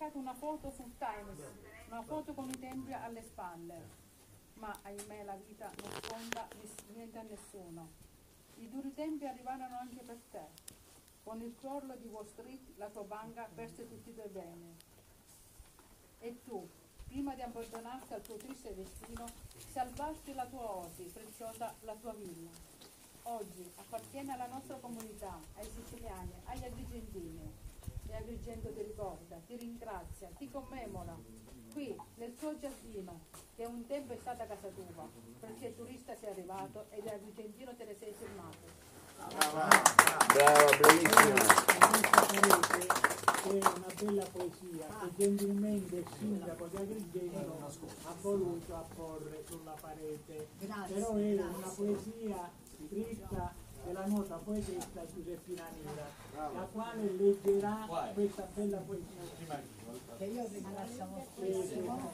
scaricato una foto sul Times, una foto con i templi alle spalle. Ma ahimè la vita non sconda niente a nessuno. I duri tempi arrivarono anche per te. Con il crollo di Wall Street la tua banca perse tutti i tuoi beni. E tu, prima di abbandonarti al tuo triste destino, salvasti la tua osi, preziosa la tua villa. Oggi appartiene alla nostra comunità, ai siciliani. E Agrigento ti ricorda, ti ringrazia, ti commemora. Qui, nel suo giardino, che un tempo è stata casa tua, perché turista sei arrivato ed agrigentino te ne sei firmato. Brava, bravissima. questa parete è una bella poesia che gentilmente il sindaco di Agrigento ha voluto apporre sulla parete. Però è una poesia scritta della nota poetessa Giuseppina Nera, la quale leggerà questa bella poesia. Che io ringrazio moltissimo.